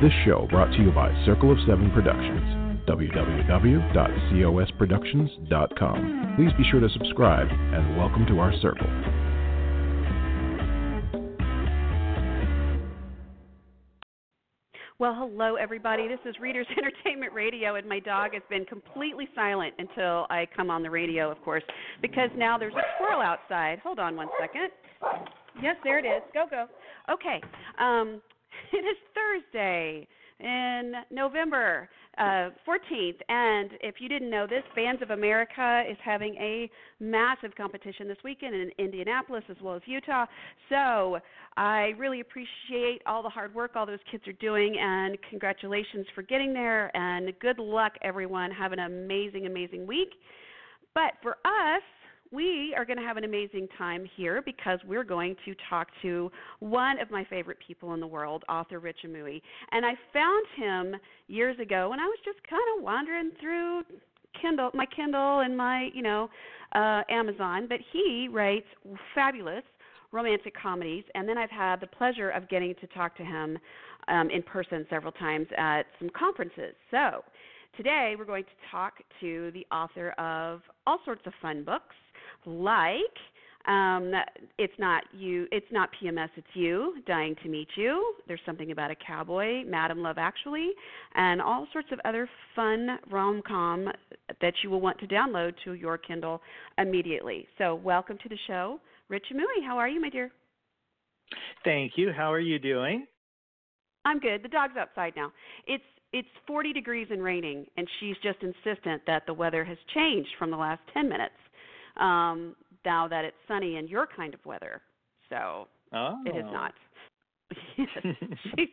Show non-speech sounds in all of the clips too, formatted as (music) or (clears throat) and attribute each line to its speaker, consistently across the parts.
Speaker 1: This show brought to you by Circle of Seven Productions, www.cosproductions.com. Please be sure to subscribe and welcome to our circle.
Speaker 2: Well, hello, everybody. This is Readers (laughs) Entertainment Radio, and my dog has been completely silent until I come on the radio, of course, because now there's a squirrel outside. Hold on one second. Yes, there it is. Go, go. Okay. Um, (laughs) it is Thursday in November uh, 14th. And if you didn't know this, Bands of America is having a massive competition this weekend in Indianapolis as well as Utah. So I really appreciate all the hard work all those kids are doing, and congratulations for getting there. And good luck, everyone. Have an amazing, amazing week. But for us, we are going to have an amazing time here because we're going to talk to one of my favorite people in the world, author Rich Amooi. And I found him years ago when I was just kind of wandering through Kindle, my Kindle and my, you know, uh, Amazon. But he writes fabulous romantic comedies, and then I've had the pleasure of getting to talk to him um, in person several times at some conferences. So today we're going to talk to the author of all sorts of fun books like um, it's not you it's not pms it's you dying to meet you. There's something about a cowboy madam love actually and all sorts of other fun rom-com that you will want to download to your kindle immediately. So welcome to the show rich Amooi. How are you my dear?
Speaker 3: Thank you. How are you doing?
Speaker 2: I'm good. The dog's outside now. It's it's 40 degrees and raining and she's just insistent that the weather has changed from the last 10 minutes um, now that it's sunny and your kind of weather. So
Speaker 3: oh.
Speaker 2: it is not. (laughs) she's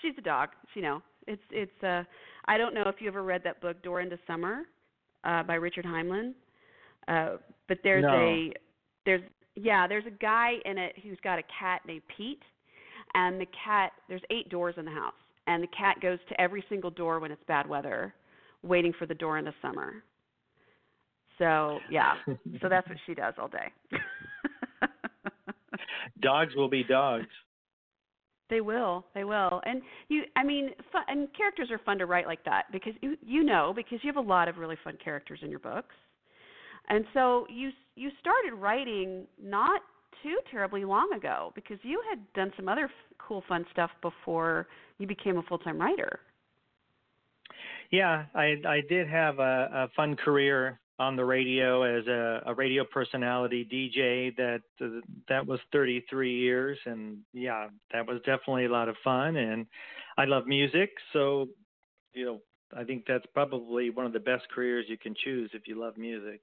Speaker 2: she's a dog. You know, it's it's. uh I don't know if you ever read that book Door into Summer uh, by Richard Heinlein, uh, but there's
Speaker 3: no.
Speaker 2: a there's yeah there's a guy in it who's got a cat named Pete, and the cat there's eight doors in the house, and the cat goes to every single door when it's bad weather, waiting for the door in the summer. So yeah, so that's what (laughs) she does all day. (laughs)
Speaker 3: dogs will be dogs.
Speaker 2: They will. They will. And you I mean fun, and characters are fun to write like that because you you know because you have a lot of really fun characters in your books. And so you you started writing not too terribly long ago because you had done some other f- cool fun stuff before you became a full-time writer.
Speaker 3: Yeah, I I did have a, a fun career on the radio as a, a radio personality DJ that uh, that was 33 years and yeah that was definitely a lot of fun and I love music so you know I think that's probably one of the best careers you can choose if you love music.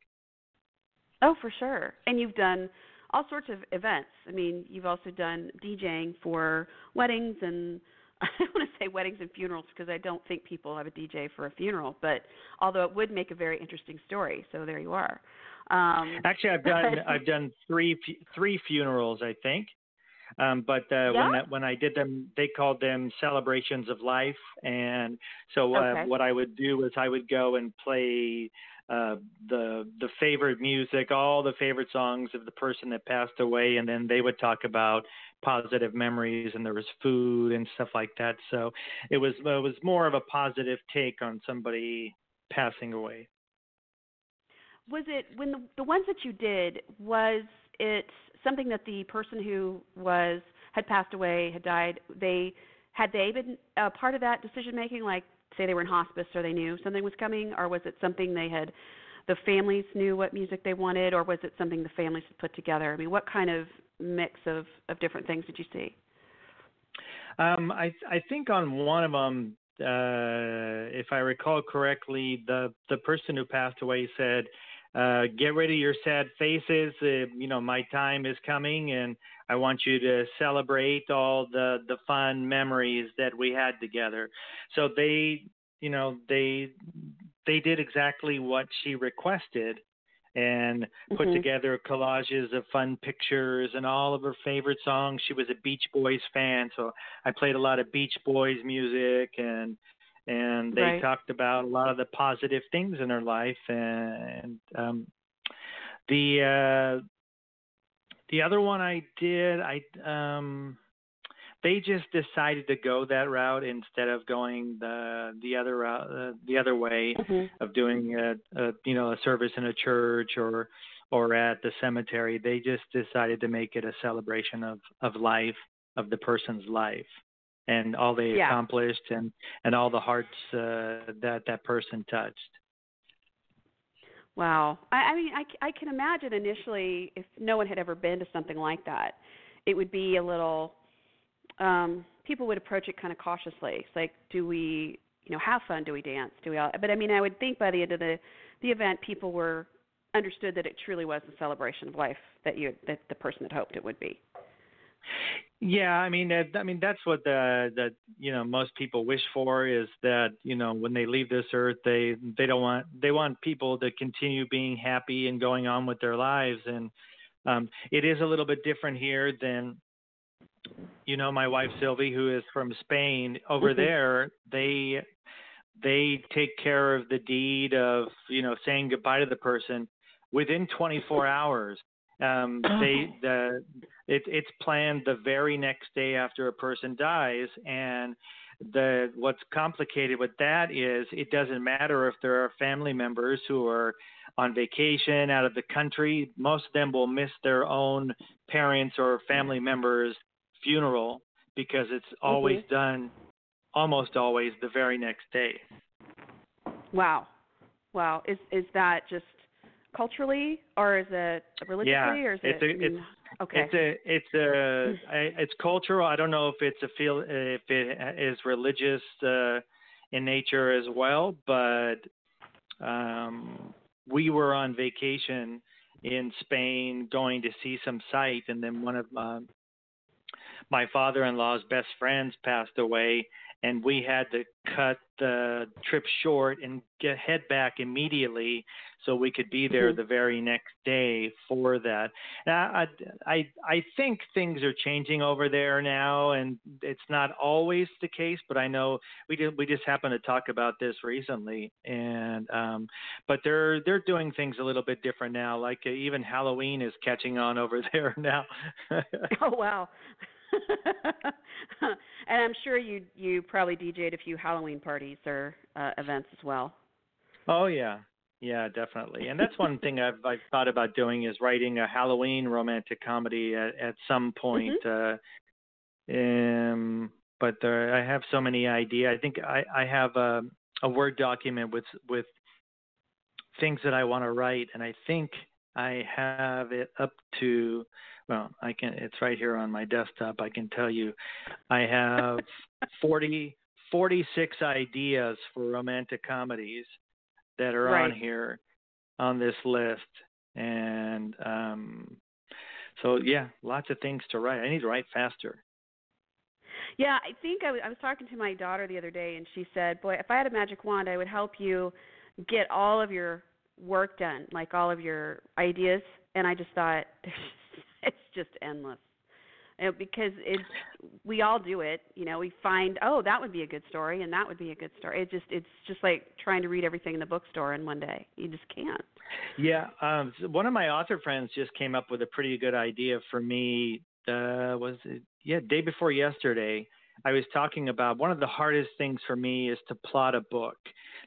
Speaker 2: Oh, for sure. And you've done all sorts of events. I mean, you've also done DJing for weddings and (laughs) I don't want to say weddings and funerals because I don't think people have a DJ for a funeral, but although it would make a very interesting story. So there you are. Um,
Speaker 3: Actually, I've done (laughs) I've done three three funerals, I think. Um, but uh,
Speaker 2: yeah?
Speaker 3: when that, when I did them, they called them celebrations of life, and so uh,
Speaker 2: okay.
Speaker 3: what I would do is I would go and play uh, the the favorite music, all the favorite songs of the person that passed away, and then they would talk about positive memories, and there was food and stuff like that. So it was it was more of a positive take on somebody passing away.
Speaker 2: Was it when the the ones that you did was it something that the person who was had passed away had died they had they been a part of that decision making like say they were in hospice or they knew something was coming or was it something they had the families knew what music they wanted or was it something the families had put together i mean what kind of mix of of different things did you see
Speaker 3: um i i think on one of them uh if i recall correctly the the person who passed away said uh, get rid of your sad faces. Uh, you know, my time is coming, and I want you to celebrate all the the fun memories that we had together. So they, you know, they they did exactly what she requested, and put
Speaker 2: mm-hmm.
Speaker 3: together collages of fun pictures and all of her favorite songs. She was a Beach Boys fan, so I played a lot of Beach Boys music and and they
Speaker 2: right.
Speaker 3: talked about a lot of the positive things in her life and um the uh the other one I did I um they just decided to go that route instead of going the the other route, uh, the other way
Speaker 2: Mm-hmm.
Speaker 3: of doing a, a you know a service in a church or or at the cemetery. They just decided to make it a celebration of of life of the person's life and all they
Speaker 2: Yeah.
Speaker 3: accomplished and and all the hearts uh, that that person touched.
Speaker 2: Wow. I, I mean, I, I can imagine initially if no one had ever been to something like that, it would be a little. Um, people would approach it kind of cautiously. It's like, do we, you know, have fun? Do we dance? Do we all? But I mean, I would think by the end of the the event, people were understood that it truly was a celebration of life that you that the person had hoped it would be.
Speaker 3: Yeah, I mean, I mean that's what the the you know most people wish for is that you know when they leave this earth, they they don't want they want people to continue being happy and going on with their lives, and um, it is a little bit different here than you know my wife Sylvie, who is from Spain. Over
Speaker 2: Mhm.
Speaker 3: there, they they take care of the deed of you know saying goodbye to the person within 24 hours. Um, they the it, it's planned the very next day after a person dies, and the what's complicated with that is it doesn't matter if there are family members who are on vacation out of the country. Most of them will miss their own parents or family members' funeral because it's always done, almost always the very next day.
Speaker 2: Wow. Wow. Is is that just culturally or is it religiously
Speaker 3: Yeah,
Speaker 2: or is
Speaker 3: it's
Speaker 2: it
Speaker 3: a- it's-
Speaker 2: okay.
Speaker 3: It's a it's a it's cultural. I don't know if it's a feel if it is religious uh, in nature as well, but um, we were on vacation in Spain, going to see some sight, and then one of um, my father-in-law's best friends passed away, and we had to cut the trip short and get head back immediately so we could be there
Speaker 2: Mhm.
Speaker 3: the very next day for that. Now, I, I I think things are changing over there now, and it's not always the case. But I know we did we just happened to talk about this recently, and um, but they're they're doing things a little bit different now. Like even Halloween is catching on over (laughs) there now.
Speaker 2: Oh wow. (laughs) and I'm sure you you probably DJ'd a few Halloween parties or uh, events as well.
Speaker 3: Oh yeah, yeah, definitely. And that's one thing I've I've thought about doing is writing a Halloween romantic comedy at at some point. Uh, um, but there, I have so many ideas. I think I I have a a word document with with things that I want to write, and I think I have it up to. Well, I can. It's right here on my desktop. I can tell you, I have (laughs) 40, 46 ideas for romantic comedies that are on here on this list and um so yeah lots of things to write i need to write faster
Speaker 2: Yeah, I think I was, I was talking to my daughter the other day, and she said, "Boy, if I had a magic wand, I would help you get all of your work done, like all of your ideas." And I just thought, (laughs) it's just endless, you know, because it's we all do it. You know, we find, oh, that would be a good story, and that would be a good story. It just it's just like trying to read everything in the bookstore in one day. You just can't.
Speaker 3: yeah um one of my author friends just came up with a pretty good idea for me uh was it yeah day before yesterday i was talking about one of the hardest things for me is to plot a book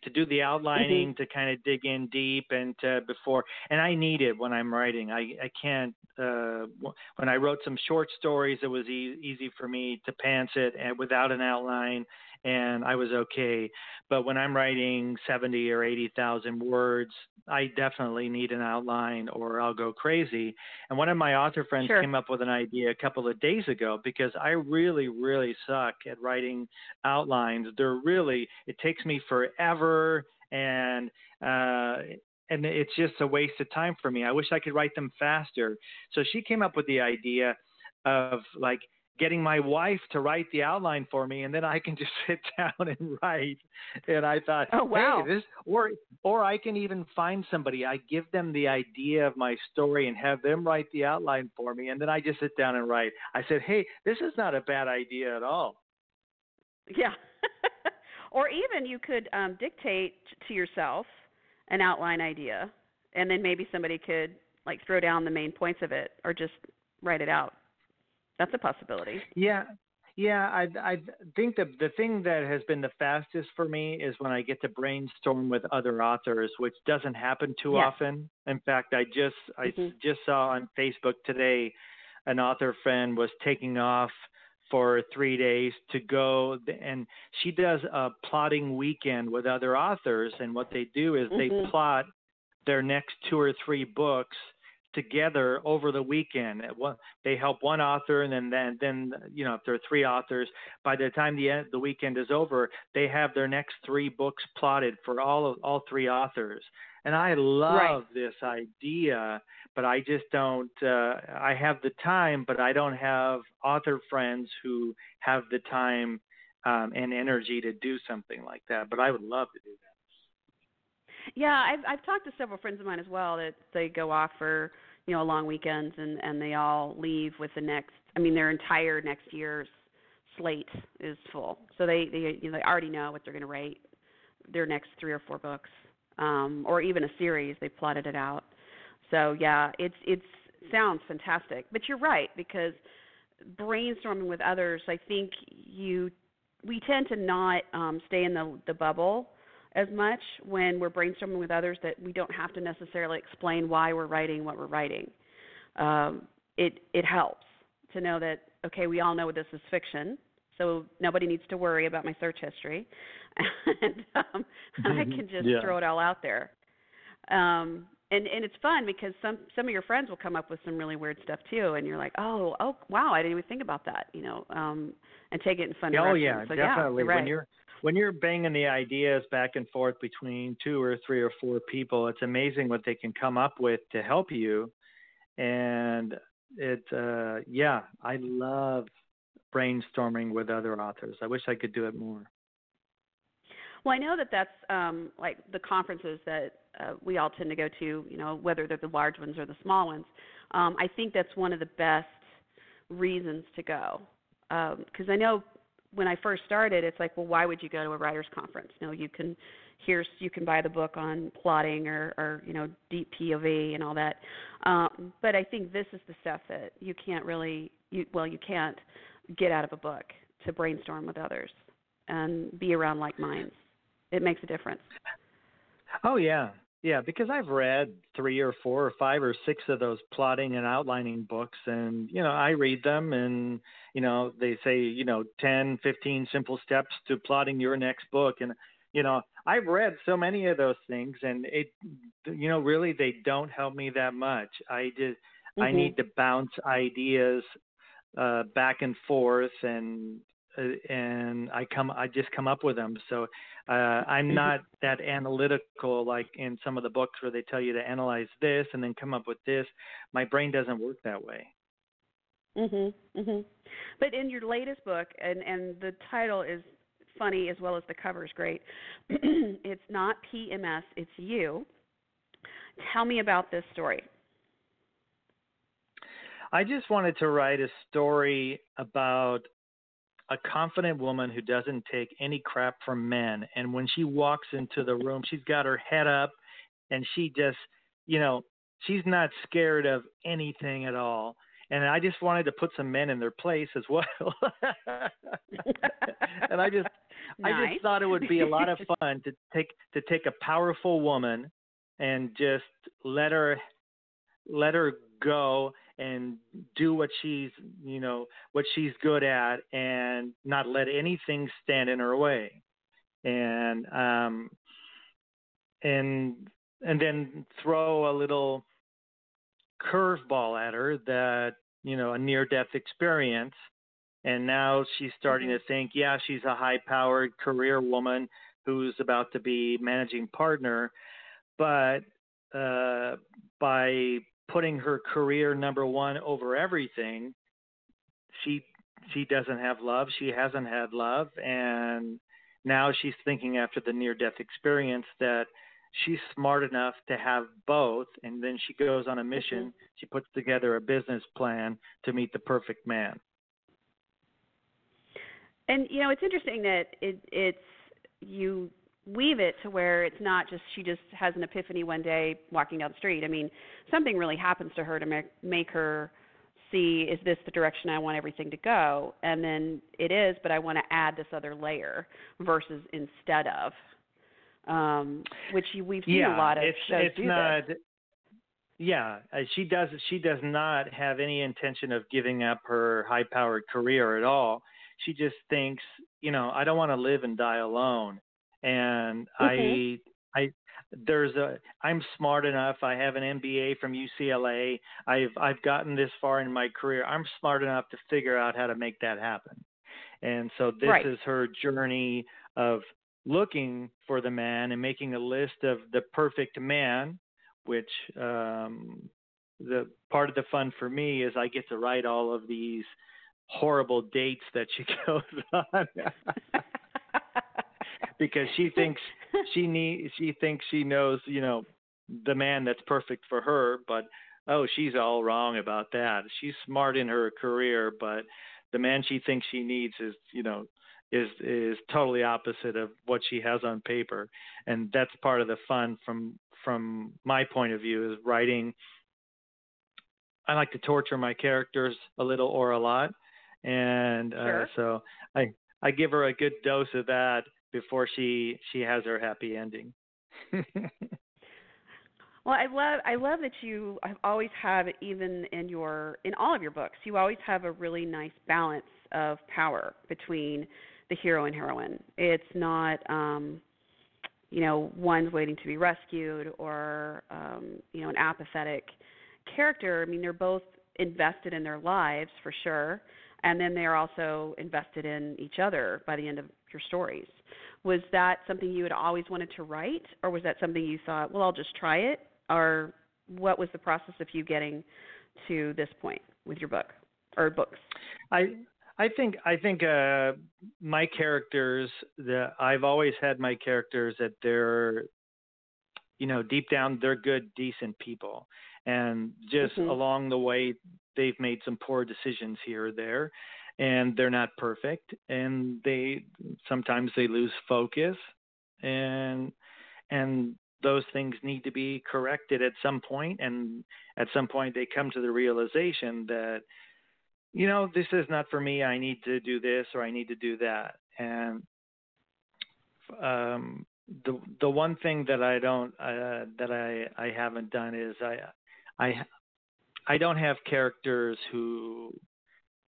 Speaker 3: to do the outlining to kind of dig in deep and to before and i need it when i'm writing. I i can't uh when i wrote some short stories it was e- easy for me to pants it and without an outline and i was okay but when i'm writing 70 or 80,000 words I definitely need an outline or I'll go crazy. And one of my author friends
Speaker 2: Sure.
Speaker 3: came up with an idea a couple of days ago because I really, really suck at writing outlines. They're really, it takes me forever and, uh, and it's just a waste of time for me. I wish I could write them faster. So she came up with the idea of like getting my wife to write the outline for me and then I can (laughs) just sit down and write. And I thought,
Speaker 2: Oh, wow.
Speaker 3: hey, this or or I can even find somebody. I give them the idea of my story and have them write the outline for me and then I just sit down and write. I said, "Hey, this is not a bad idea at all."
Speaker 2: Yeah. (laughs) or even you could um dictate to yourself an outline idea and then maybe somebody could like throw down the main points of it or just write it out. That's a possibility.
Speaker 3: Yeah. Yeah, I I think the the thing that has been the fastest for me is when I get to brainstorm with other authors, which doesn't happen too
Speaker 2: Yeah.
Speaker 3: often. In fact, I just I
Speaker 2: Mhm.
Speaker 3: just saw on Facebook today an author friend was taking off for three days to go and she does a plotting weekend with other authors and what they do is they
Speaker 2: Mhm.
Speaker 3: plot their next two or three books together over the weekend. They help one author, and then then then you know if there are three authors, by the time the end, the weekend is over, they have their next three books plotted for all of all three authors. And I love this idea, but I just don't. Uh, I have the time, but I don't have author friends who have the time um, and energy to do something like that. But I would love to do that.
Speaker 2: Yeah, I've I've talked to several friends of mine as well that they go off for you know long weekends and and they all leave with the next. I mean, their entire next year's slate is full, so they they you know they already know what they're going to write their next three or four books, um, or even a series. They plotted it out. So yeah, it's it's sounds fantastic. But you're right because brainstorming with others, I think you we tend to not um, stay in the the bubble as much when we're brainstorming with others that we don't have to necessarily explain why we're writing what we're writing. Um, it it helps to know that okay, we all know this is fiction, so nobody needs to worry about my search history, (laughs) and um, I can just
Speaker 3: Yeah.
Speaker 2: throw it all out there. Um, and and it's fun because some some of your friends will come up with some really weird stuff too, and you're like, oh oh wow, I didn't even think about that, you know, um, and take it in fun
Speaker 3: Oh
Speaker 2: directions.
Speaker 3: yeah,
Speaker 2: so,
Speaker 3: definitely.
Speaker 2: Yeah, right.
Speaker 3: When you're when you're banging the ideas back and forth between two or three or four people, it's amazing what they can come up with to help you. And it, uh, yeah, I love brainstorming with other authors. I wish I could do it more.
Speaker 2: Well, I know that that's um, like the conferences that uh, we all tend to go to. You know, whether they're the large ones or the small ones. Um, I think that's one of the best reasons to go because I know when I first started, it's like, well, why would you go to a writers' conference? No, you can here's you can buy the book on plotting or, or you know deep POV and all that. Um, but I think this is the stuff that you can't really, you, well, you can't get out of a book to brainstorm with others and be around like minds. It makes a difference.
Speaker 3: Oh yeah, yeah. Because I've read three or four or five or six of those plotting and outlining books, and you know I read them, and you know they say you know ten, fifteen simple steps to plotting your next book, and you know I've read so many of those things, and it you know really they don't help me that much. I just I
Speaker 2: Mhm.
Speaker 3: need to bounce ideas uh, back and forth, and and I come I just come up with them. So uh, I'm
Speaker 2: Mhm.
Speaker 3: not that analytical like in some of the books where they tell you to analyze this and then come up with this. My brain doesn't work that way.
Speaker 2: Mhm. Mhm. But in your latest book, and and the title is funny as well as the cover is great. (clears throat) it's not PMS, it's you. Tell me about this story.
Speaker 3: I just wanted to write a story about a confident woman who doesn't take any crap from men. And when she walks into the room, she's got her head up and she just, you know, she's not scared of anything at all. And I just wanted to put some men in their place as well. (laughs) and I just I just thought it would be a lot of (laughs) fun to take to take a powerful woman and just let her let her go and do what she's you know what she's good at and not let anything stand in her way. And um and and then throw a little curveball at her that you know a near death experience. And now she's starting
Speaker 2: Mhm.
Speaker 3: to think yeah she's a high powered career woman who's about to be managing partner. But uh by putting her career number one over everything she she doesn't have love she hasn't had love and now she's thinking after the near death experience that she's smart enough to have both and then she goes on a mm-hmm. mission she puts together a business plan to meet the perfect man.
Speaker 2: And you know, it's interesting that it it's you weave it to where it's not just she just has an epiphany one day walking down the street. I mean, something really happens to her to make make her see is this the direction I want everything to go, and then it is, but I want to add this other layer versus instead of, um, which you, we've seen
Speaker 3: yeah,
Speaker 2: a lot of
Speaker 3: it's,
Speaker 2: shows
Speaker 3: it's
Speaker 2: do
Speaker 3: not,
Speaker 2: this.
Speaker 3: Yeah, uh, she does. She does not have any intention of giving up her high-powered career at all. She just thinks, you know, I don't want to live and die alone, and
Speaker 2: Mhm.
Speaker 3: I, I, there's a. I'm smart enough. I have an MBA from UCLA. I've I've gotten this far in my career. I'm smart enough to figure out how to make that happen. And so this
Speaker 2: Right.
Speaker 3: is her journey of looking for the man and making a list of the perfect man which um, the part of the fun for me is I get to write all of these horrible dates that she (laughs) goes on (laughs) because she thinks she (laughs) need she thinks she knows you know the man that's perfect for her but oh she's all wrong about that. She's smart in her career but the man she thinks she needs is you know is is totally opposite of what she has on paper. And that's part of the fun from from my point of view is writing. I like to torture my characters a little or a lot and uh,
Speaker 2: Sure.
Speaker 3: so I I give her a good dose of that before she she has her happy ending. (laughs)
Speaker 2: Well, I love I love that you always have even in your in all of your books, you always have a really nice balance of power between the hero and heroine. It's not um you know, one's waiting to be rescued or um, you know, an apathetic character. I mean, they're both invested in their lives for sure, and then they're also invested in each other by the end of your stories. Was that something you had always wanted to write, or was that something you thought, well, I'll just try it, or what was the process of you getting to this point with your book or books?
Speaker 3: I I think I think uh, my characters the I've always had my characters that they're you know deep down they're good decent people and just
Speaker 2: Mhm.
Speaker 3: along the way they've made some poor decisions here or there and they're not perfect and they sometimes they lose focus and and those things need to be corrected at some point and at some point they come to the realization that you know this is not for me i need to do this or i need to do that. And um the the one thing that i don't uh that i i haven't done is i i i don't have characters who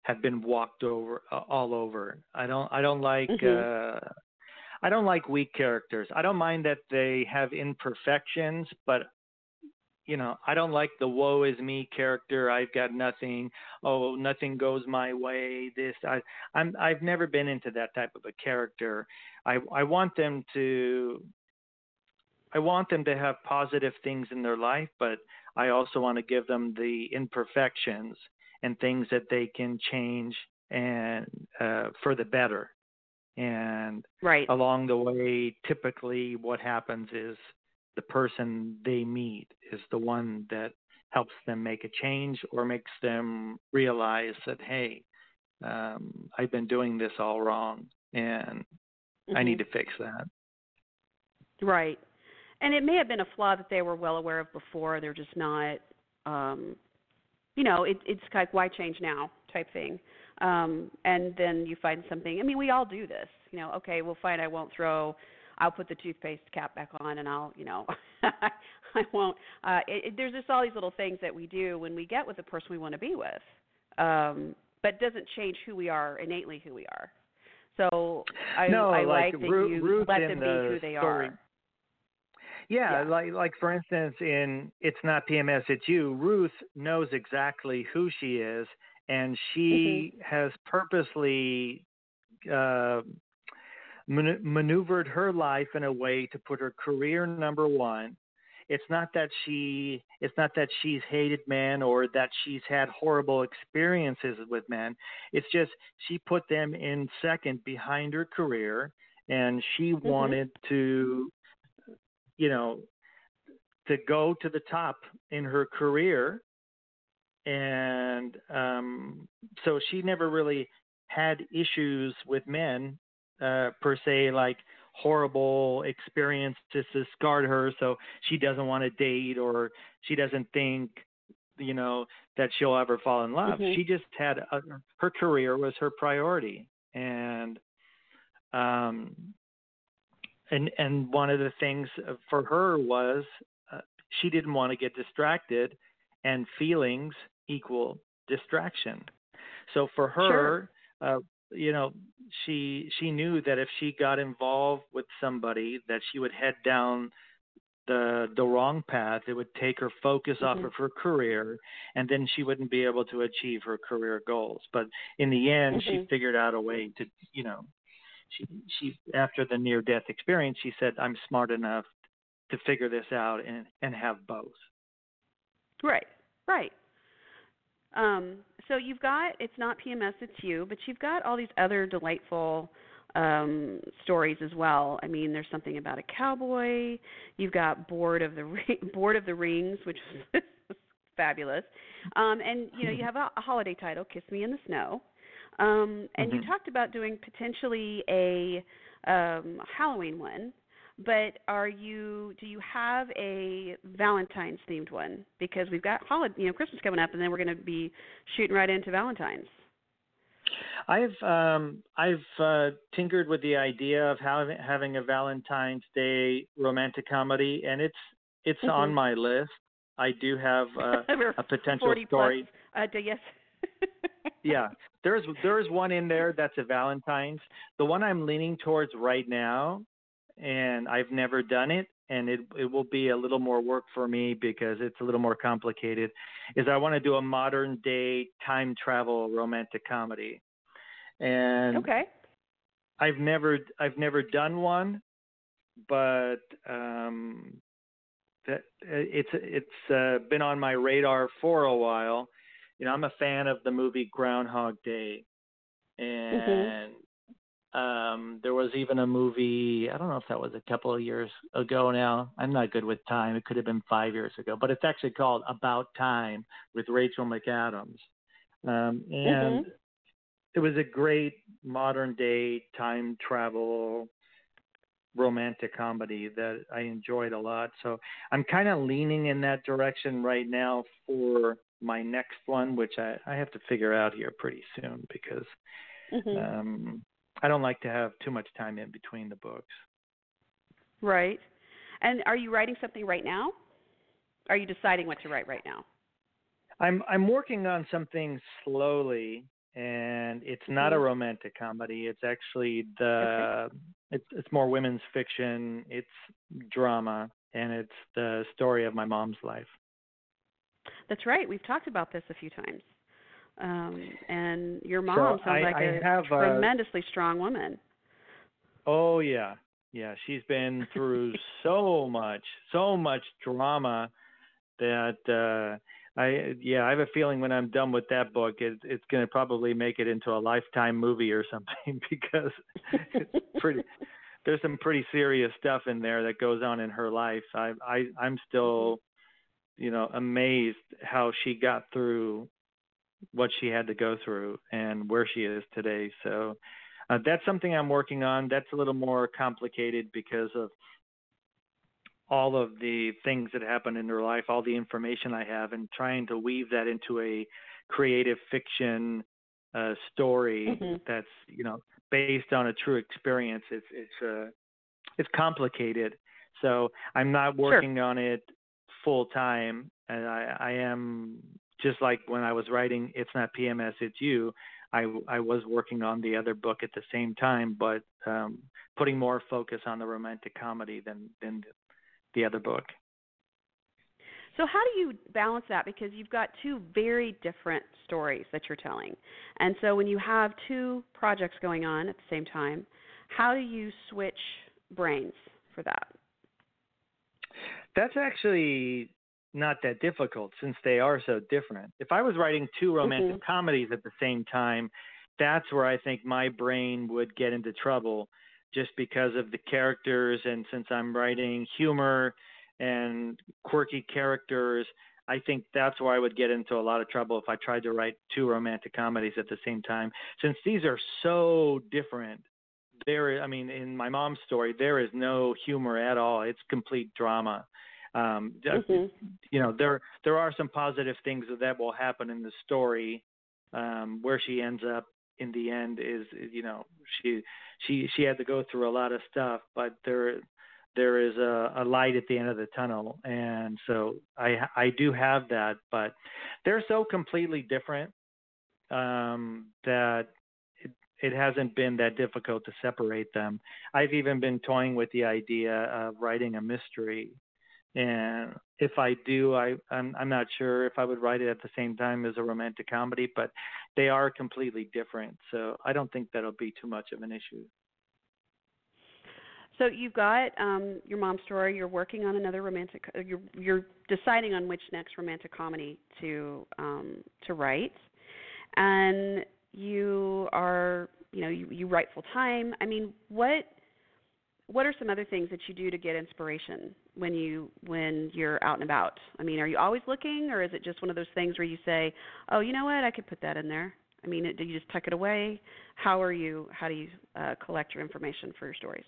Speaker 3: have been walked over uh, all over i don't i don't like
Speaker 2: Mhm.
Speaker 3: uh i don't like weak characters i don't mind that they have imperfections but you know, I don't like the woe is me character. I've got nothing. Oh, nothing goes my way. This I I'm I've never been into that type of a character. I I want them to I want them to have positive things in their life, but I also want to give them the imperfections and things that they can change and uh, for the better. And
Speaker 2: Right.
Speaker 3: along the way, typically what happens is the person they meet is the one that helps them make a change or makes them realize that, hey, um, I've been doing this all wrong and I need to fix that.
Speaker 2: Right. And it may have been a flaw that they were well aware of before. They're just not, um, you know, it, it's like why change now type thing. Um, and then you find something. I mean, we all do this. You know, okay, well, fine. I won't throw. I'll put the toothpaste cap back on, and I'll, you know, (laughs) I won't. Uh, it, it, there's just all these little things that we do when we get with the person we want to be with, um, but it doesn't change who we are innately. Who we are. So I,
Speaker 3: No,
Speaker 2: I
Speaker 3: like
Speaker 2: like that you
Speaker 3: Ruth
Speaker 2: let them be who they
Speaker 3: story-
Speaker 2: are.
Speaker 3: Yeah,
Speaker 2: Yeah.
Speaker 3: like like for instance, in it's not PMS, it's you. Ruth knows exactly who she is, and she has purposely uh, man- maneuvered her life in a way to put her career number one. It's not that she it's not that she's hated men or that she's had horrible experiences with men. It's just she put them in second behind her career, and she wanted to you know, to go to the top in her career. And um, so she never really had issues with men uh, per se, like horrible experiences that scarred her. So she doesn't want to date or she doesn't think you know that she'll ever fall in love.
Speaker 2: Mhm.
Speaker 3: She just had a, her career was her priority, and um, and and one of the things for her was uh, she didn't want to get distracted, and feelings equal distraction. So for her,
Speaker 2: Sure.
Speaker 3: uh, you know, she she knew that if she got involved with somebody, that she would head down the the wrong path. It would take her focus off
Speaker 2: Mhm.
Speaker 3: of her career, and then she wouldn't be able to achieve her career goals. But in the end, she
Speaker 2: Mhm.
Speaker 3: figured out a way to, you know, she she after the near death experience, she said, "I'm smart enough to figure this out and and have both."
Speaker 2: Right, right. Um, so you've got it's not PMS, it's you, but you've got all these other delightful um, stories as well. I mean, there's something about a cowboy. You've got Board of the Ring, (laughs) Board of the Rings, which (laughs) is fabulous, um, and you know you have a, a holiday title, Kiss Me in the Snow. Um, and you
Speaker 3: Mhm.
Speaker 2: talked about doing potentially a um, Halloween one but are you do you have a valentine's themed one because we've got holiday you know christmas coming up and then we're going to be shooting right into valentine's
Speaker 3: I've um, I've uh, tinkered with the idea of having having a Valentine's Day romantic comedy, and it's it's
Speaker 2: Mhm.
Speaker 3: on my list. I do have uh, (laughs) a potential story.
Speaker 2: plus uh, yes
Speaker 3: yeah, there's there's one in there that's a Valentine's. The one I'm leaning towards right now, and I've never done it, and it it will be a little more work for me because it's a little more complicated. Is I want to do a modern day time travel romantic comedy, and
Speaker 2: okay
Speaker 3: I've never I've never done one, but um, that it's it's uh, been on my radar for a while. You know, I'm a fan of the movie Groundhog Day, and um, there was even a movie. I don't know if that was a couple of years ago now. I'm not good with time. It could have been five years ago, but it's actually called About Time with Rachel McAdams, um, and
Speaker 2: Mhm.
Speaker 3: it was a great modern day time travel romantic comedy that I enjoyed a lot. So I'm kind of leaning in that direction right now for my next one, which I, I have to figure out here pretty soon because
Speaker 2: Mhm.
Speaker 3: um, I don't like to have too much time in between the books.
Speaker 2: right and are you writing something right now are you deciding what to write right now
Speaker 3: I'm I'm working on something slowly, and it's not a
Speaker 2: Mhm.
Speaker 3: romantic comedy. It's actually the it's it's more women's fiction. It's drama, and it's the story of my mom's life.
Speaker 2: That's right we've talked about this a few times um, and your mom
Speaker 3: So
Speaker 2: sounds
Speaker 3: I-
Speaker 2: like
Speaker 3: I
Speaker 2: a
Speaker 3: uh,
Speaker 2: tremendously strong woman
Speaker 3: Oh yeah, yeah. She's been through (laughs) so much, so much drama that uh I yeah, I have a feeling when I'm done with that book, it, it's going to probably make it into a lifetime movie or something (laughs) because it's pretty. (laughs) There's some pretty serious stuff in there that goes on in her life. I I I'm still, you know, amazed how she got through what she had to go through and where she is today. So uh, that's something I'm working on. That's a little more complicated because of all of the things that happened in her life, all the information I have, and trying to weave that into a creative fiction uh, story
Speaker 2: Mhm.
Speaker 3: that's you know based on a true experience. It's it's uh, it's complicated. So I'm not
Speaker 2: Sure.
Speaker 3: working on it full time, and I, I am just like when I was writing "It's Not PMS, It's You." I I was working on the other book at the same time, but um, putting more focus on the romantic comedy than than the other book.
Speaker 2: So how do you balance that because you've got two very different stories that you're telling. And so when you have two projects going on at the same time, how do you switch brains for that?
Speaker 3: That's actually not that difficult since they are so different. If I was writing two romantic
Speaker 2: Mhm.
Speaker 3: comedies at the same time, that's where I think my brain would get into trouble just because of the characters and since I'm writing humor and quirky characters, I think that's where I would get into a lot of trouble if I tried to write two romantic comedies at the same time. Since these are so different, there I mean in my mom's story there is no humor at all. It's complete drama. Um,
Speaker 2: Mhm.
Speaker 3: You know, there there are some positive things that will happen in the story. Um, where she ends up in the end is, you know, she she she had to go through a lot of stuff, but there there is a, a light at the end of the tunnel, and so I I do have that, but they're so completely different um, that it, hasn't been that difficult to separate them. I've even been toying with the idea of writing a mystery, and if I do, I I'm, I'm not sure if I would write it at the same time as a romantic comedy, but they are completely different, so I don't think that'll be too much of an issue.
Speaker 2: So you've got um, your mom's story. You're working on another romantic. uh, You're you're deciding on which next romantic comedy to um, to write, and you are you know you, you write full time. I mean, what what are some other things that you do to get inspiration when you when you're out and about? I mean, are you always looking, or is it just one of those things where you say, "Oh, you know what? I could put that in there." I mean, do you just tuck it away? How are you? How do you uh, collect your information for your stories?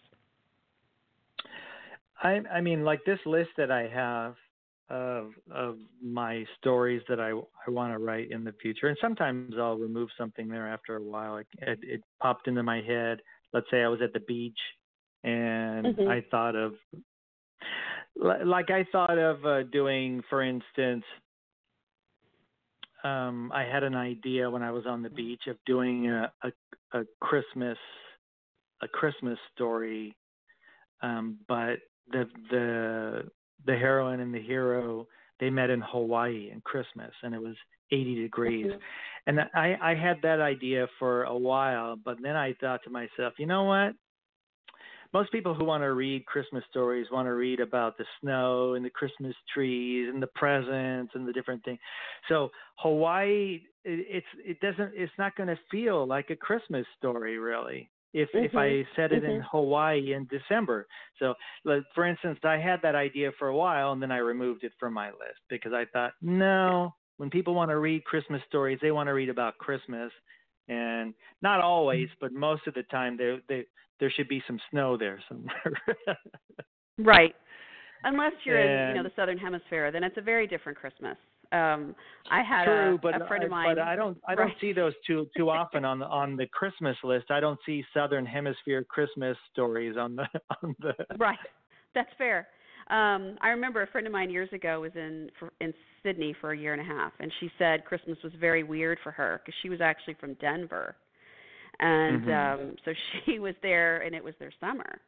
Speaker 3: I I mean like this list that I have of of my stories that I I want to write in the future, and sometimes I'll remove something there after a while. It, it, it popped into my head. Let's say I was at the beach, and
Speaker 2: Mhm.
Speaker 3: I thought of like I thought of uh, doing, for instance. Um, I had an idea when I was on the beach of doing a, a, a Christmas a Christmas story, um, but the the the heroine and the hero they met in Hawaii in Christmas and it was 80 degrees
Speaker 2: Mhm.
Speaker 3: and I I had that idea for a while but then I thought to myself you know what most people who want to read Christmas stories want to read about the snow and the Christmas trees and the presents and the different things. So Hawaii, it, it's it doesn't it's not going to feel like a Christmas story really. If if I set it in
Speaker 2: Mhm.
Speaker 3: Hawaii in December, so like, for instance, I had that idea for a while and then I removed it from my list because I thought no, when people want to read Christmas stories, they want to read about Christmas, and not always, but most of the time there they there should be some snow there somewhere.
Speaker 2: Right. Unless you're in, you know, the southern hemisphere, then it's a very different Christmas. Um I had
Speaker 3: True,
Speaker 2: a,
Speaker 3: but
Speaker 2: a friend of mine.
Speaker 3: but I don't I don't see those too too (laughs) often on the on the Christmas list. I don't see Southern Hemisphere Christmas stories on the (laughs) on the.
Speaker 2: Right. That's fair. Um I remember a friend of mine years ago was in for, in Sydney for a year and a half and she said Christmas was very weird for her because she was actually from Denver. And
Speaker 3: Mhm.
Speaker 2: um so (laughs) she was there and it was their summer.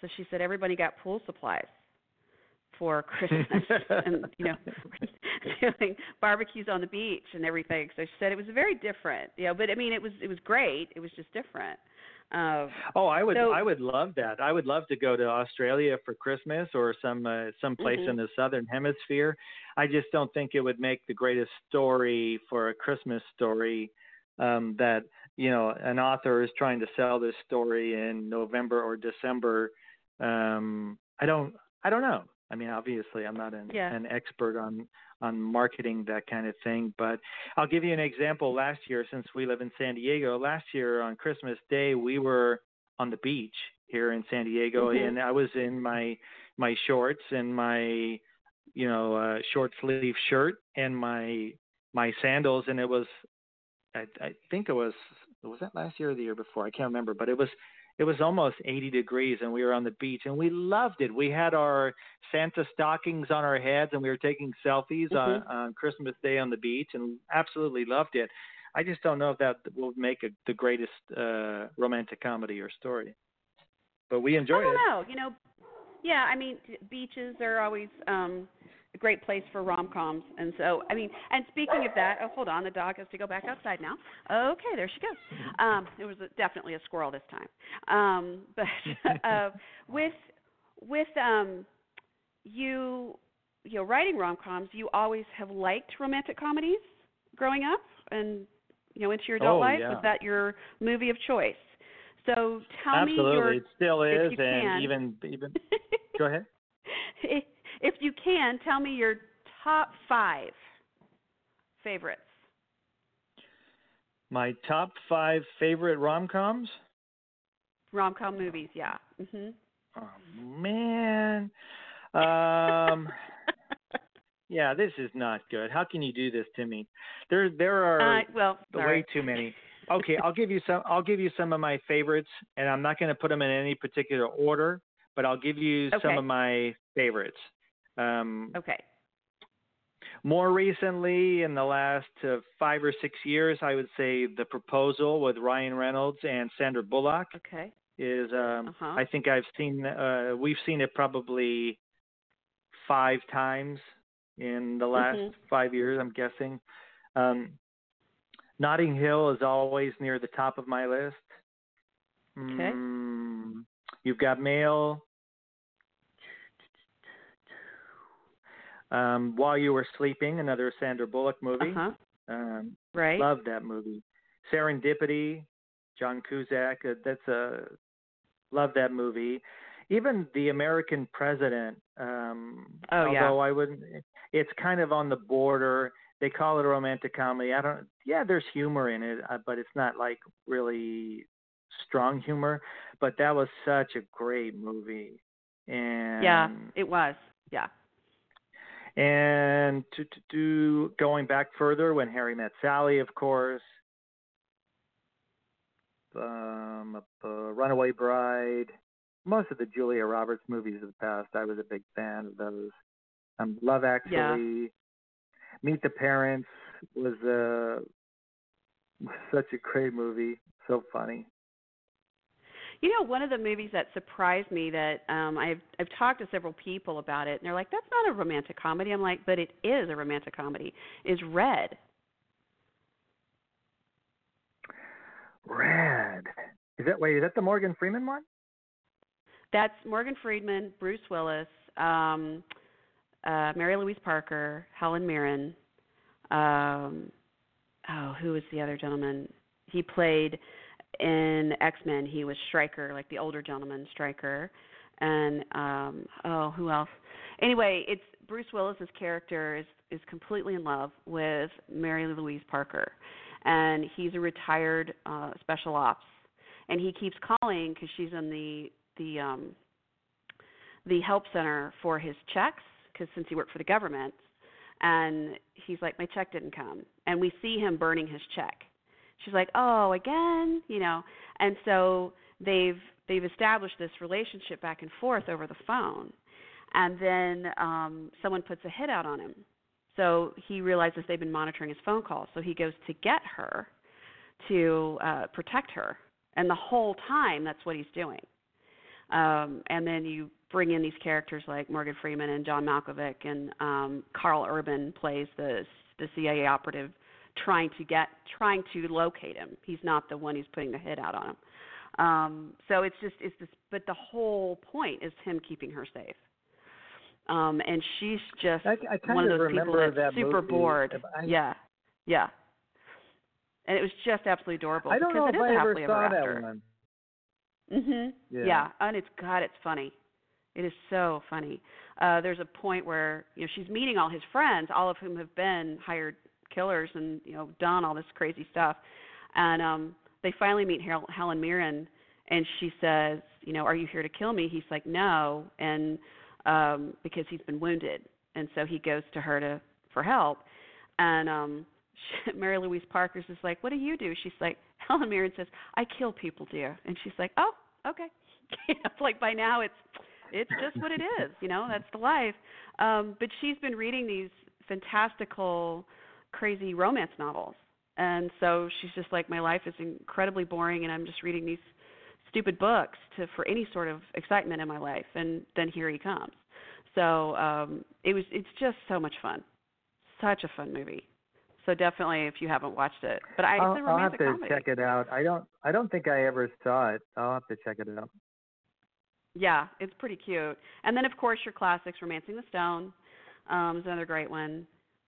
Speaker 2: So she said everybody got pool supplies for Christmas and you know (laughs) doing barbecues on the beach and everything. So she said it was very different. You know, but I mean it was it was great. It was just different. Um
Speaker 3: Oh, I would
Speaker 2: So-
Speaker 3: I would love that. I would love to go to Australia for Christmas or some uh, some place
Speaker 2: Mhm.
Speaker 3: in the Southern Hemisphere. I just don't think it would make the greatest story for a Christmas story. Um, that you know an author is trying to sell this story in November or December. Um, I don't I don't know. I mean, obviously, I'm not an,
Speaker 2: Yeah.
Speaker 3: an expert on on marketing that kind of thing, but I'll give you an example. Last year, since we live in San Diego, last year on Christmas Day, we were on the beach here in San Diego,
Speaker 2: Mhm.
Speaker 3: and I was in my my shorts and my you know uh, short sleeve shirt and my my sandals, and it was I, I think it was was that last year or the year before? I can't remember, but it was it was almost 80 degrees and we were on the beach and we loved it. We had our Santa stockings on our heads and we were taking selfies on,
Speaker 2: Mhm.
Speaker 3: on Christmas Day on the beach and absolutely loved it. I just don't know if that will make a, the greatest uh, romantic comedy or story, but we enjoyed it.
Speaker 2: I don't
Speaker 3: it.
Speaker 2: know. You know, yeah. I mean, beaches are always um a great place for rom coms, and so I mean. And speaking of that, oh, hold on, the dog has to go back outside now. Okay, there she goes. Um, it was a, definitely a squirrel this time. Um, (laughs) but uh, with with um, you, you know, writing rom coms, you always have liked romantic comedies growing up, and you know, into your adult
Speaker 3: Oh,
Speaker 2: life.
Speaker 3: yeah.
Speaker 2: Was that your movie of choice? So tell
Speaker 3: Absolutely,
Speaker 2: me your
Speaker 3: it still is, and
Speaker 2: can.
Speaker 3: even even (laughs) go ahead.
Speaker 2: if if you can, tell me your top five favorites.
Speaker 3: My top five favorite rom coms.
Speaker 2: Rom com movies, yeah. Mm-hmm.
Speaker 3: Oh man. Um (laughs) yeah, this is not good. How can you do this to me? There, there are
Speaker 2: Uh, well, sorry.
Speaker 3: way too many. Okay, I'll give you some. I'll give you some of my favorites, and I'm not going to put them in any particular order, but I'll give you some of my favorites. Um,
Speaker 2: Okay.
Speaker 3: more recently, in the last uh, five or six years, I would say The Proposal with Ryan Reynolds and Sandra Bullock
Speaker 2: Okay.
Speaker 3: is. Um,
Speaker 2: Uh-huh.
Speaker 3: I think I've seen. Uh, we've seen it probably five times in the last
Speaker 2: Mhm.
Speaker 3: five years. I'm guessing. Um, Notting Hill is always near the top of my list.
Speaker 2: Okay.
Speaker 3: Mm, you've got Mail. Um, While You Were Sleeping, another Sandra Bullock movie.
Speaker 2: Uh-huh.
Speaker 3: Um,
Speaker 2: Right.
Speaker 3: love that movie. Serendipity, John Cusack. Uh, that's a love that movie. Even The American President. Um,
Speaker 2: Oh, yeah.
Speaker 3: although I wouldn't. It's kind of on the border. They call it a romantic comedy. I don't. Yeah, there's humor in it, uh, but it's not like really strong humor. But that was such a great movie. And
Speaker 2: yeah, it was. Yeah.
Speaker 3: And to, to do going back further, when Harry met Sally, of course. Um, uh, Runaway Bride, most of the Julia Roberts movies of the past, I was a big fan of those. Um, Love Actually, Meet the Parents was uh, such a great movie, so funny.
Speaker 2: You know, one of the movies that surprised me that um I've I've talked to several people about it and they're like, That's not a romantic comedy. I'm like, But it is a romantic comedy, is Red.
Speaker 3: Red. Is that wait? Is that the Morgan Freeman one?
Speaker 2: That's Morgan Freeman, Bruce Willis, um, uh, Mary Louise Parker, Helen Mirren. Um, oh, who was the other gentleman? He played in X Men. He was Stryker, like the older gentleman, Stryker. And um, oh, who else? Anyway, it's Bruce Willis's character is is completely in love with Mary Louise Parker, and he's a retired uh, special ops, and he keeps calling because she's in the the um the help center for his checks because since he worked for the government and he's like my check didn't come and we see him burning his check she's like oh again? You know? And so they've they've established this relationship back and forth over the phone. And then um someone puts a hit out on him. So he realizes they've been monitoring his phone calls. So he goes to get her to uh protect her. And the whole time that's what he's doing. Um, and then you bring in these characters like Morgan Freeman and John Malkovich, and um, Karl Urban plays the the CIA operative trying to get trying to locate him. He's not the one who's putting the hit out on him. Um, so it's just it's this, but the whole point is him keeping her safe. Um, and she's just
Speaker 3: I, I
Speaker 2: one of those people that's
Speaker 3: that
Speaker 2: super
Speaker 3: movie.
Speaker 2: bored.
Speaker 3: I,
Speaker 2: yeah, yeah. And it was just absolutely adorable.
Speaker 3: I don't know
Speaker 2: because
Speaker 3: if I ever
Speaker 2: happily
Speaker 3: saw
Speaker 2: ever after.
Speaker 3: that one.
Speaker 2: Mhm.
Speaker 3: Yeah.
Speaker 2: Yeah. and it's God, it's funny. It is so funny. Uh there's a point where you know she's meeting all his friends, all of whom have been hired killers and you know done all this crazy stuff, and um they finally meet Hel- Helen Mirren, and she says, you know, are you here to kill me? He's like, no, and um because he's been wounded, and so he goes to her to for help, and um she, (laughs) Mary Louise Parker's is like, "What do you do?" She's like, (laughs) Helen Mirren says, "I kill people, dear," and she's like, "Oh, okay." (laughs) it's like by now it's it's just what it is, you know. That's the life. Um, but she's been reading these fantastical, crazy romance novels, and so she's just like, "My life is incredibly boring, and I'm just reading these stupid books to for any sort of excitement in my life." And then here he comes. So um, it was. It's just so much fun. Such a fun movie. So definitely, if you haven't watched it, but I,
Speaker 3: I'll, I'll have to
Speaker 2: comedy.
Speaker 3: check it out. I don't. I don't think I ever saw it. I'll have to check it out.
Speaker 2: Yeah, it's pretty cute. And then of course your classics, *Romancing the Stone* um, is another great one.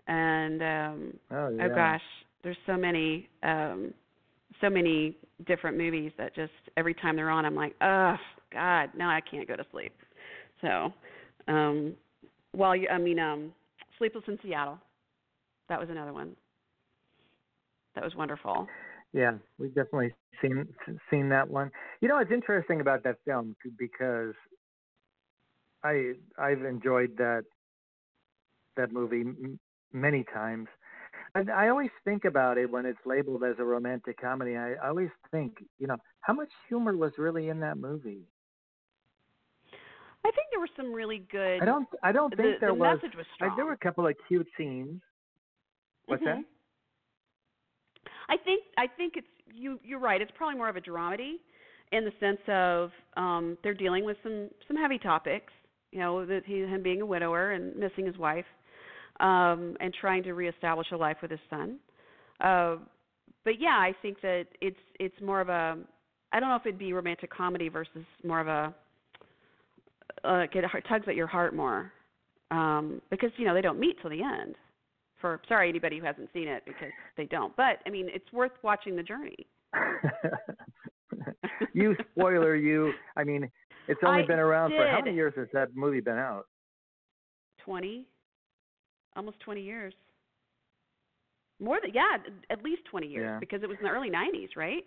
Speaker 2: And um,
Speaker 3: Oh yeah.
Speaker 2: oh gosh, there's so many, um, so many different movies that just every time they're on, I'm like, oh God, now I can't go to sleep. So, um, while you, I mean, um, *Sleepless in Seattle*, that was another one. That was wonderful.
Speaker 3: Yeah, we've definitely seen seen that one. You know, it's interesting about that film because I I've enjoyed that that movie many times. And I always think about it when it's labeled as a romantic comedy. I, always think, you know, how much humor was really in that movie?
Speaker 2: I think there were some really good.
Speaker 3: I don't. I don't
Speaker 2: the,
Speaker 3: think there
Speaker 2: the
Speaker 3: was.
Speaker 2: message was strong.
Speaker 3: I, there were a couple of cute scenes. What's
Speaker 2: Mhm.
Speaker 3: that?
Speaker 2: I think I think it's you. You're right. It's probably more of a dramedy in the sense of um they're dealing with some some heavy topics. You know, that he him being a widower and missing his wife, um, and trying to reestablish a life with his son. Uh, but yeah, I think that it's it's more of a. I don't know if it'd be romantic comedy versus more of a. Uh, it tugs at your heart more, um, because you know they don't meet till the end for sorry anybody who hasn't seen it because they don't. But I mean, it's worth watching the journey. (laughs)
Speaker 3: you spoiler, you. I mean, it's only
Speaker 2: I
Speaker 3: been around for how many years has that movie been out?
Speaker 2: Twenty, almost twenty years. More than yeah, at least twenty years
Speaker 3: Yeah.
Speaker 2: because it was in the early '90s, right?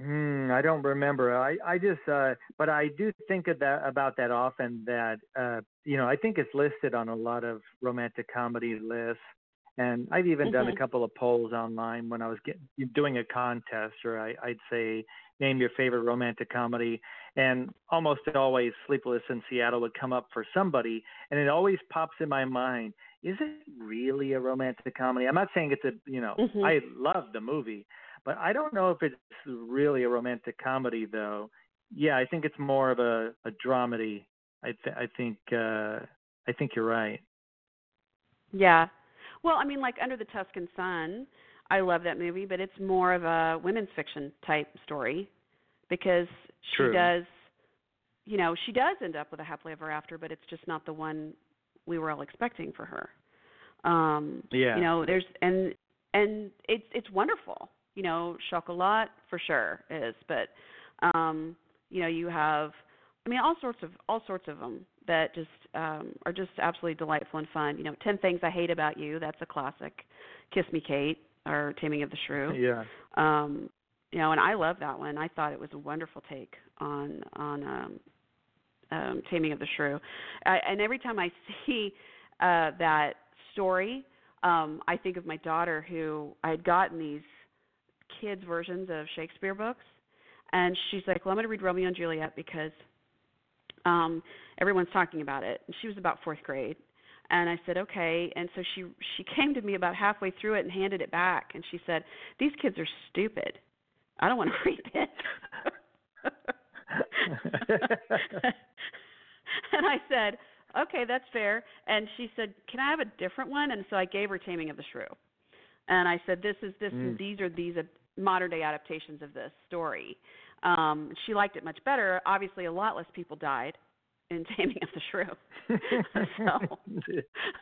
Speaker 3: Hmm, I don't remember. I I just uh but I do think of that about that often that uh you know, I think it's listed on a lot of romantic comedy lists. And I've even done a
Speaker 2: Mhm.
Speaker 3: couple of polls online when I was get, doing a contest, or I, I'd say, name your favorite romantic comedy, and almost always Sleepless in Seattle would come up for somebody, and it always pops in my mind: Is it really a romantic comedy? I'm not saying it's a, you know,
Speaker 2: Mhm.
Speaker 3: I love the movie, but I don't know if it's really a romantic comedy, though. Yeah, I think it's more of a, a dramedy. I, th- I think uh, I think you're right.
Speaker 2: Yeah. Well, I mean, like Under the Tuscan Sun, I love that movie, but it's more of a women's fiction type story because she
Speaker 3: True.
Speaker 2: does, you know, she does end up with a happily ever after, but it's just not the one we were all expecting for her. Um,
Speaker 3: Yeah.
Speaker 2: You know, there's and and it's it's wonderful. You know, chocolat for sure is, but um, you know, you have, I mean, all sorts of all sorts of them that just um, are just absolutely delightful and fun. You know, Ten Things I Hate About You, that's a classic. Kiss Me Kate or Taming of the Shrew.
Speaker 3: Yeah.
Speaker 2: Um, you know, and I love that one. I thought it was a wonderful take on on um, um, Taming of the Shrew. I, and every time I (laughs) see uh, that story, um, I think of my daughter who I had gotten these kids versions of Shakespeare books, and she's like, "Well, I'm going to read Romeo and Juliet because um, everyone's talking about it." And she was about fourth grade, and I said, "Okay." And so she she came to me about halfway through it and handed it back, and she said, "These kids are stupid. I don't want to (laughs) read this." (laughs) and I said, "Okay, that's fair." And she said, "Can I have a different one?" And so I gave her Taming of the Shrew. And I said, "This is this
Speaker 3: Mm.
Speaker 2: is these are these modern day adaptations of this story." Um, she liked it much better. Obviously, a lot less people died in (laughs) Taming of the Shrew. (laughs) so,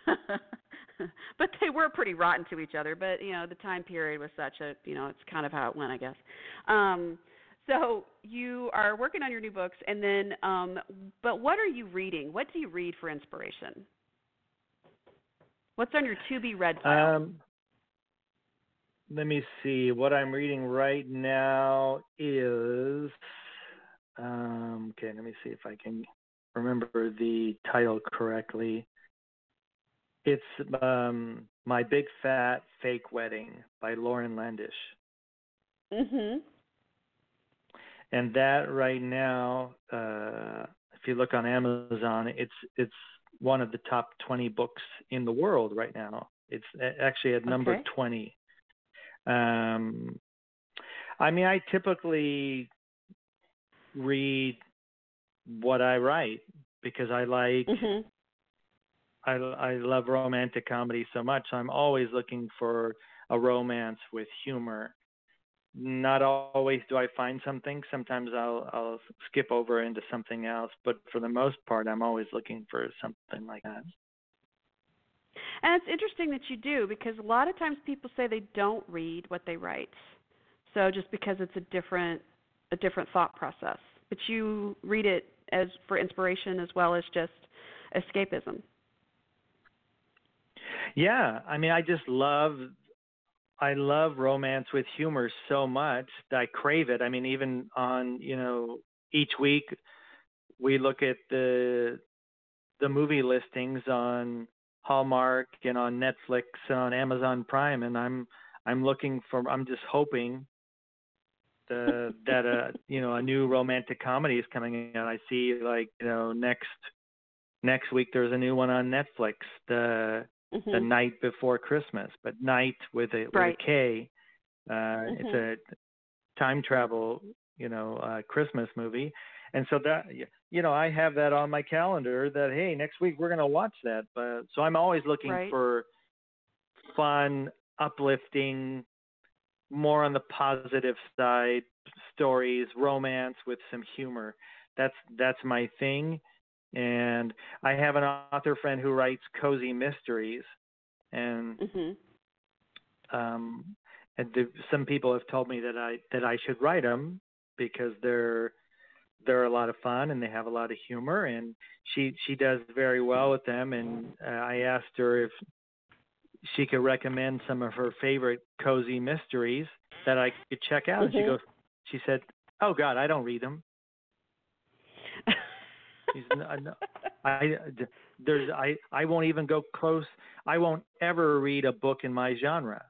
Speaker 2: (laughs) but they were pretty rotten to each other. But you know, the time period was such a you know, it's kind of how it went, I guess. Um, so you are working on your new books, and then, um, but what are you reading? What do you read for inspiration? What's on your to be read pile?
Speaker 3: Um, let me see. What I'm reading right now is. Um, okay, let me see if I can remember the title correctly. It's um, My Big Fat Fake Wedding by Lauren Landish.
Speaker 2: mhm.
Speaker 3: And that right now, uh, if you look on Amazon, it's it's one of the top 20 books in the world right now. It's actually at number
Speaker 2: Okay.
Speaker 3: 20. Um, I mean, I typically read what I write because I like
Speaker 2: Mhm.
Speaker 3: I I love romantic comedy so much. I'm always looking for a romance with humor. Not always do I find something. Sometimes I'll I'll skip over into something else, but for the most part, I'm always looking for something like that.
Speaker 2: And it's interesting that you do because a lot of times people say they don't read what they write. So just because it's a different a different thought process. But you read it as for inspiration as well as just escapism.
Speaker 3: Yeah, I mean, I just love I love romance with humor so much that I crave it. I mean, even on you know each week we look at the the movie listings on Hallmark and on Netflix and on Amazon Prime, and I'm I'm looking for. I'm just hoping the, that a you know a new romantic comedy is coming out. I see like you know next next week there's a new one on Netflix, the
Speaker 2: mm-hmm.
Speaker 3: the night before Christmas, but night with a
Speaker 2: right.
Speaker 3: with a K. Uh,
Speaker 2: mm-hmm.
Speaker 3: It's a time travel you know uh, Christmas movie, and so that you know I have that on my calendar that hey next week we're gonna watch that. But so I'm always looking
Speaker 2: right.
Speaker 3: for fun, uplifting, more on the positive side stories, romance with some humor. That's that's my thing. And I have an author friend who writes cozy mysteries, and
Speaker 2: mm-hmm.
Speaker 3: um, and the, some people have told me that I that I should write them because they're they're a lot of fun and they have a lot of humor and she she does very well with them and uh, I asked her if she could recommend some of her favorite cozy mysteries that I could check out.
Speaker 2: Mm-hmm.
Speaker 3: and she goes she said oh god I don't read them. She's, I there's I I won't even go close I won't ever read a book in my genre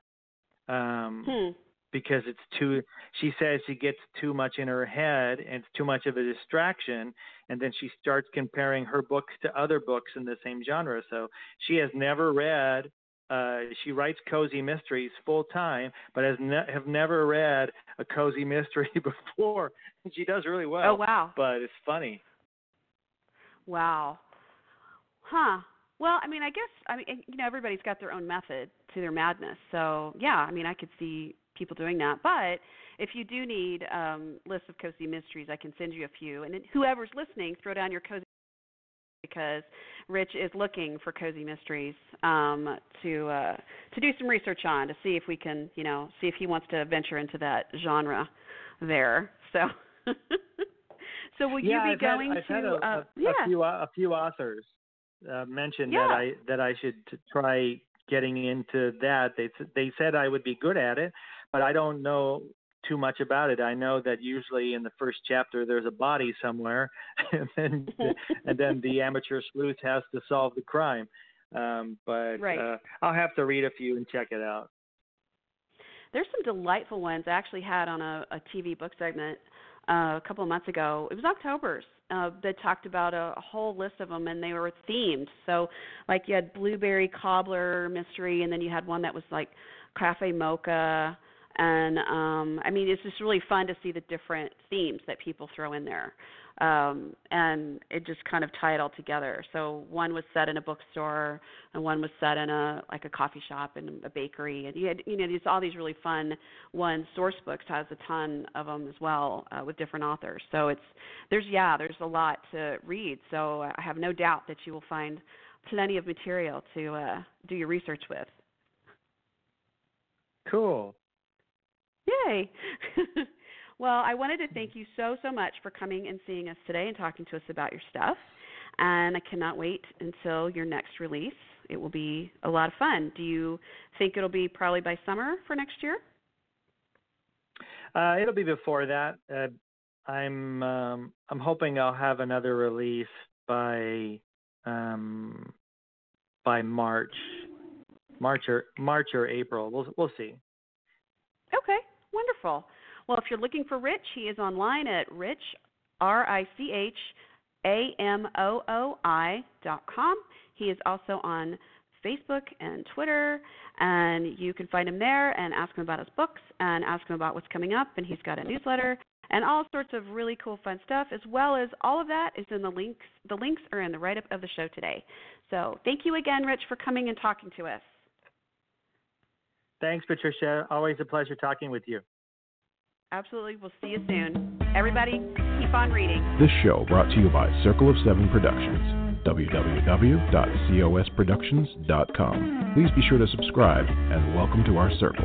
Speaker 3: um
Speaker 2: hmm.
Speaker 3: because it's too she says she gets too much in her head and it's too much of a distraction and then she starts comparing her books to other books in the same genre so she has never read uh she writes cozy mysteries full time but has ne- have never read a cozy mystery (laughs) before. She does really well.
Speaker 2: Oh wow.
Speaker 3: But it's funny.
Speaker 2: Wow. Huh. Well i mean i guess i mean you know everybody's got their own method to their madness. So yeah i mean i could see people doing that. But if you do need um, lists of cozy mysteries, I can send you a few. And whoever's listening, throw down your cozy because Rich is looking for cozy mysteries um, to uh, to do some research on to see if we can, you know, see if he wants to venture into that genre there. So. (laughs) so will
Speaker 3: yeah,
Speaker 2: you be
Speaker 3: I've
Speaker 2: going
Speaker 3: had, I've
Speaker 2: to
Speaker 3: had a,
Speaker 2: uh,
Speaker 3: a,
Speaker 2: yeah.
Speaker 3: a few a few authors uh, mentioned
Speaker 2: yeah.
Speaker 3: that I that I should try getting into that. They they said I would be good at it, but I don't know too much about it. I know that usually in the first chapter there's a body somewhere, (laughs) and then (laughs) and then the amateur sleuth has to solve the crime. Um, but
Speaker 2: right.
Speaker 3: uh, I'll have to read a few and check it out.
Speaker 2: There's some delightful ones I actually had on a, a TV book segment uh, a couple of months ago. It was October's. Uh, that talked about a, a whole list of them, and they were themed. So, like you had blueberry cobbler mystery, and then you had one that was like cafe mocha, and um, I mean it's just really fun to see the different themes that people throw in there, um, and it just kind of tie it all together. So one was set in a bookstore, and one was set in a like a coffee shop and a bakery, and you had you know these all these really fun ones. Source Books has a ton of them as well uh, with different authors. So it's there's yeah there's a lot to read. So I have no doubt that you will find plenty of material to uh, do your research with.
Speaker 3: Cool.
Speaker 2: Yay! (laughs) well, I wanted to thank you so, so much for coming and seeing us today and talking to us about your stuff. And I cannot wait until your next release. It will be a lot of fun. Do you think it'll be probably by summer for next year?
Speaker 3: Uh, it'll be before that. Uh, I'm um, I'm hoping I'll have another release by um, by March, March or March or April. We'll we'll see.
Speaker 2: Okay. Wonderful. Well, if you're looking for Rich, he is online at rich, R I C H A M O O I dot com. He is also on Facebook and Twitter, and you can find him there and ask him about his books and ask him about what's coming up. And he's got a newsletter and all sorts of really cool, fun stuff, as well as all of that is in the links. The links are in the write up of the show today. So thank you again, Rich, for coming and talking to us.
Speaker 3: Thanks, Patricia. Always a pleasure talking with you.
Speaker 2: Absolutely. We'll see you soon. Everybody, keep on reading.
Speaker 1: This show brought to you by Circle of Seven Productions. www.cosproductions.com. Please be sure to subscribe and welcome to our circle.